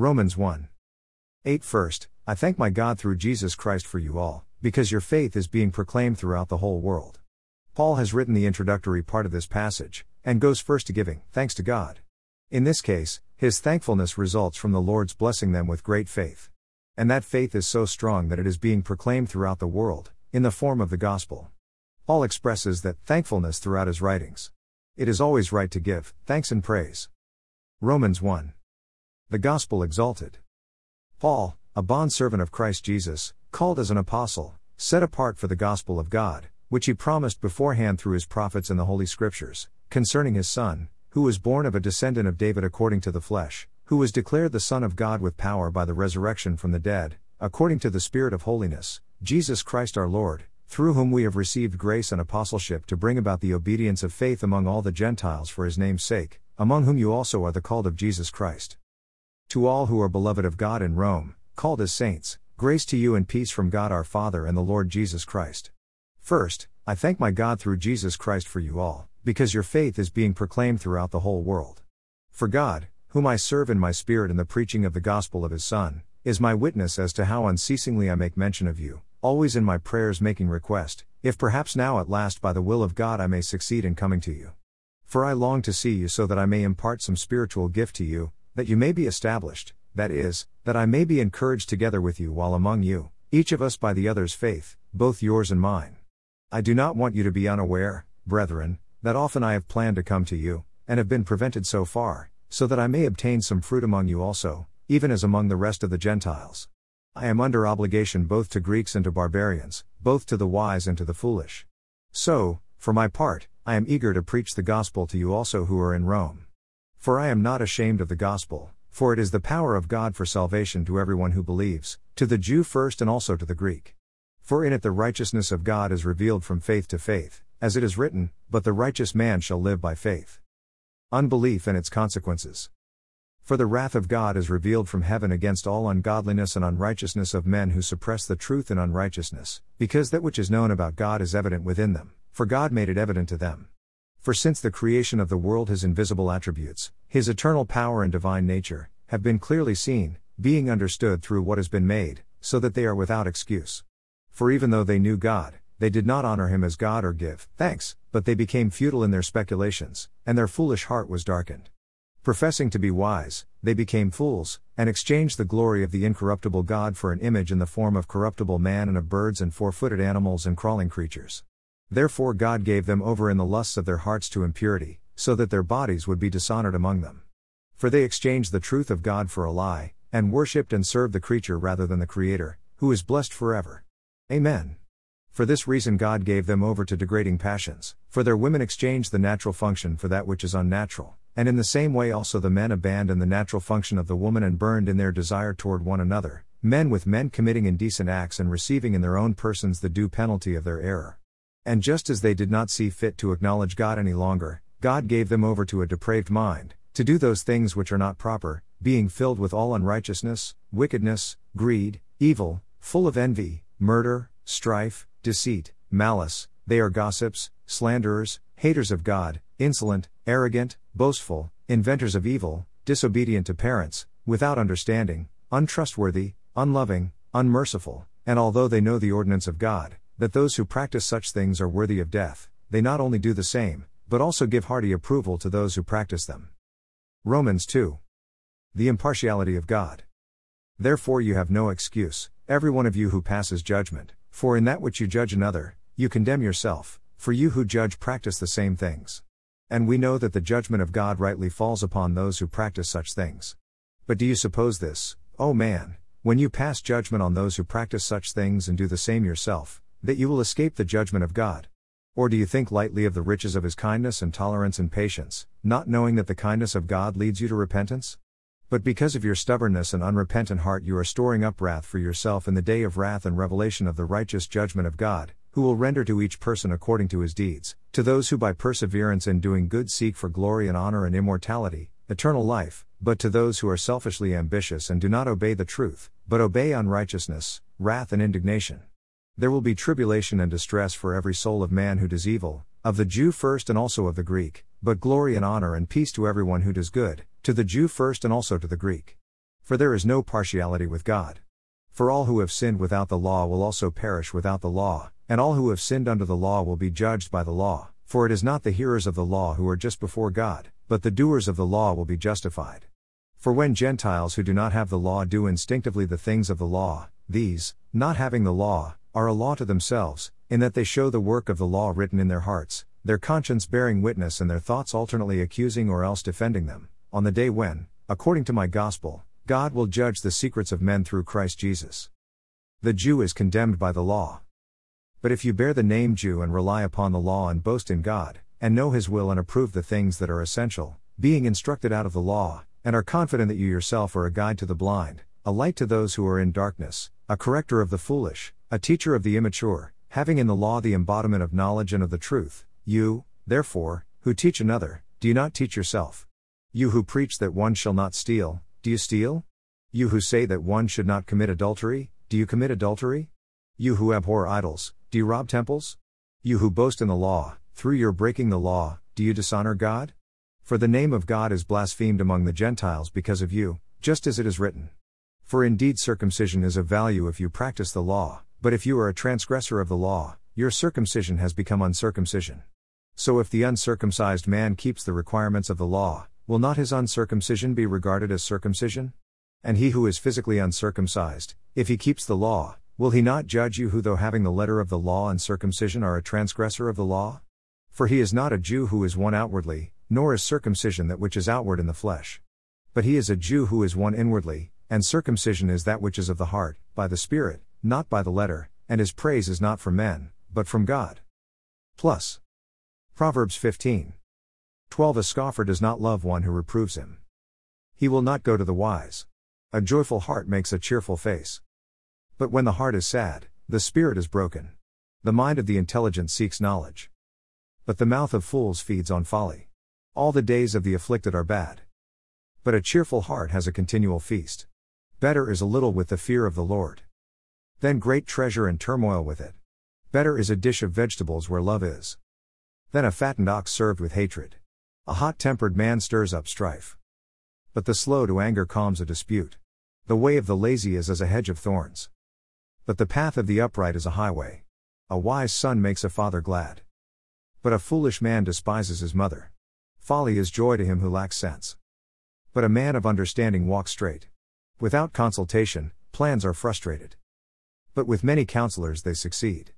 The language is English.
Romans 1. 8 First, I thank my God through Jesus Christ for you all, because your faith is being proclaimed throughout the whole world. Paul has written the introductory part of this passage, and goes first to giving thanks to God. In this case, his thankfulness results from the Lord's blessing them with great faith. And that faith is so strong that it is being proclaimed throughout the world, in the form of the gospel. Paul expresses that thankfulness throughout his writings. It is always right to give thanks and praise. Romans 1. The Gospel Exalted. Paul, a bondservant of Christ Jesus, called as an apostle, set apart for the gospel of God, which he promised beforehand through his prophets in the Holy Scriptures, concerning his Son, who was born of a descendant of David according to the flesh, who was declared the Son of God with power by the resurrection from the dead, according to the Spirit of holiness, Jesus Christ our Lord, through whom we have received grace and apostleship to bring about the obedience of faith among all the Gentiles for his name's sake, among whom you also are the called of Jesus Christ. To all who are beloved of God in Rome, called as saints, grace to you and peace from God our Father and the Lord Jesus Christ. First, I thank my God through Jesus Christ for you all, because your faith is being proclaimed throughout the whole world. For God, whom I serve in my spirit in the preaching of the gospel of his Son, is my witness as to how unceasingly I make mention of you, always in my prayers making request, if perhaps now at last by the will of God I may succeed in coming to you. For I long to see you so that I may impart some spiritual gift to you, that you may be established, that is, that I may be encouraged together with you while among you, each of us by the other's faith, both yours and mine. I do not want you to be unaware, brethren, that often I have planned to come to you, and have been prevented so far, so that I may obtain some fruit among you also, even as among the rest of the Gentiles. I am under obligation both to Greeks and to barbarians, both to the wise and to the foolish. So, for my part, I am eager to preach the gospel to you also who are in Rome. For I am not ashamed of the gospel, for it is the power of God for salvation to everyone who believes, to the Jew first and also to the Greek. For in it the righteousness of God is revealed from faith to faith, as it is written, But the righteous man shall live by faith. Unbelief and its consequences. For the wrath of God is revealed from heaven against all ungodliness and unrighteousness of men who suppress the truth in unrighteousness, because that which is known about God is evident within them, for God made it evident to them. For since the creation of the world his invisible attributes, his eternal power and divine nature, have been clearly seen, being understood through what has been made, so that they are without excuse. For even though they knew God, they did not honor him as God or give thanks, but they became futile in their speculations, and their foolish heart was darkened. Professing to be wise, they became fools, and exchanged the glory of the incorruptible God for an image in the form of corruptible man and of birds and four footed animals and crawling creatures. Therefore God gave them over in the lusts of their hearts to impurity, so that their bodies would be dishonored among them. For they exchanged the truth of God for a lie, and worshipped and served the creature rather than the Creator, who is blessed forever. Amen. For this reason God gave them over to degrading passions, for their women exchanged the natural function for that which is unnatural and in the same way also the men abandoned the natural function of the woman and burned in their desire toward one another, men with men committing indecent acts and receiving in their own persons the due penalty of their error. And just as they did not see fit to acknowledge God any longer, God gave them over to a depraved mind, to do those things which are not proper, being filled with all unrighteousness, wickedness, greed, evil, full of envy, murder, strife, deceit, malice, they are gossips, slanderers, haters of God, insolent, arrogant, boastful, inventors of evil, disobedient to parents, without understanding, untrustworthy, unloving, unmerciful, and although they know the ordinance of God, that those who practice such things are worthy of death, they not only do the same, but also give hearty approval to those who practice them. Romans 2. The impartiality of God. Therefore you have no excuse, every one of you who passes judgment, for in that which you judge another, you condemn yourself, for you who judge practice the same things. And we know that the judgment of God rightly falls upon those who practice such things. But do you suppose this, O oh man, when you pass judgment on those who practice such things and do the same yourself, that you will escape the judgment of God? Or do you think lightly of the riches of his kindness and tolerance and patience, not knowing that the kindness of God leads you to repentance? But because of your stubbornness and unrepentant heart, you are storing up wrath for yourself in the day of wrath and revelation of the righteous judgment of God, who will render to each person according to his deeds, to those who by perseverance in doing good seek for glory and honor and immortality, eternal life, but to those who are selfishly ambitious and do not obey the truth, but obey unrighteousness, wrath and indignation. There will be tribulation and distress for every soul of man who does evil, of the Jew first and also of the Greek, but glory and honor and peace to everyone who does good, to the Jew first and also to the Greek. For there is no partiality with God. For all who have sinned without the law will also perish without the law, and all who have sinned under the law will be judged by the law, for it is not the hearers of the law who are just before God, but the doers of the law will be justified. For when Gentiles who do not have the law do instinctively the things of the law, these, not having the law, are a law to themselves, in that they show the work of the law written in their hearts, their conscience bearing witness and their thoughts alternately accusing or else defending them, on the day when, according to my gospel, God will judge the secrets of men through Christ Jesus. The Jew is condemned by the law. But if you bear the name Jew and rely upon the law and boast in God, and know His will and approve the things that are essential, being instructed out of the law, and are confident that you yourself are a guide to the blind, a light to those who are in darkness, a corrector of the foolish, a teacher of the immature, having in the law the embodiment of knowledge and of the truth, you, therefore, who teach another, do you not teach yourself? You who preach that one shall not steal, do you steal? You who say that one should not commit adultery, do you commit adultery? You who abhor idols, do you rob temples? You who boast in the law, through your breaking the law, do you dishonor God? For the name of God is blasphemed among the Gentiles because of you, just as it is written. For indeed circumcision is of value if you practice the law, but if you are a transgressor of the law, your circumcision has become uncircumcision. So if the uncircumcised man keeps the requirements of the law, will not his uncircumcision be regarded as circumcision? And he who is physically uncircumcised, if he keeps the law, will he not judge you who, though having the letter of the law and circumcision, are a transgressor of the law? For he is not a Jew who is one outwardly, nor is circumcision that which is outward in the flesh. But he is a Jew who is one inwardly, and circumcision is that which is of the heart, by the Spirit, not by the letter, and his praise is not from men, but from God. Plus. Proverbs 15. 12 A scoffer does not love one who reproves him. He will not go to the wise. A joyful heart makes a cheerful face. But when the heart is sad, the spirit is broken. The mind of the intelligent seeks knowledge. But the mouth of fools feeds on folly. All the days of the afflicted are bad. But a cheerful heart has a continual feast. Better is a little with the fear of the Lord. Than great treasure and turmoil with it. Better is a dish of vegetables where love is. Than a fattened ox served with hatred. A hot tempered man stirs up strife. But the slow to anger calms a dispute. The way of the lazy is as a hedge of thorns. But the path of the upright is a highway. A wise son makes a father glad. But a foolish man despises his mother. Folly is joy to him who lacks sense. But a man of understanding walks straight. Without consultation, plans are frustrated. But with many counselors they succeed.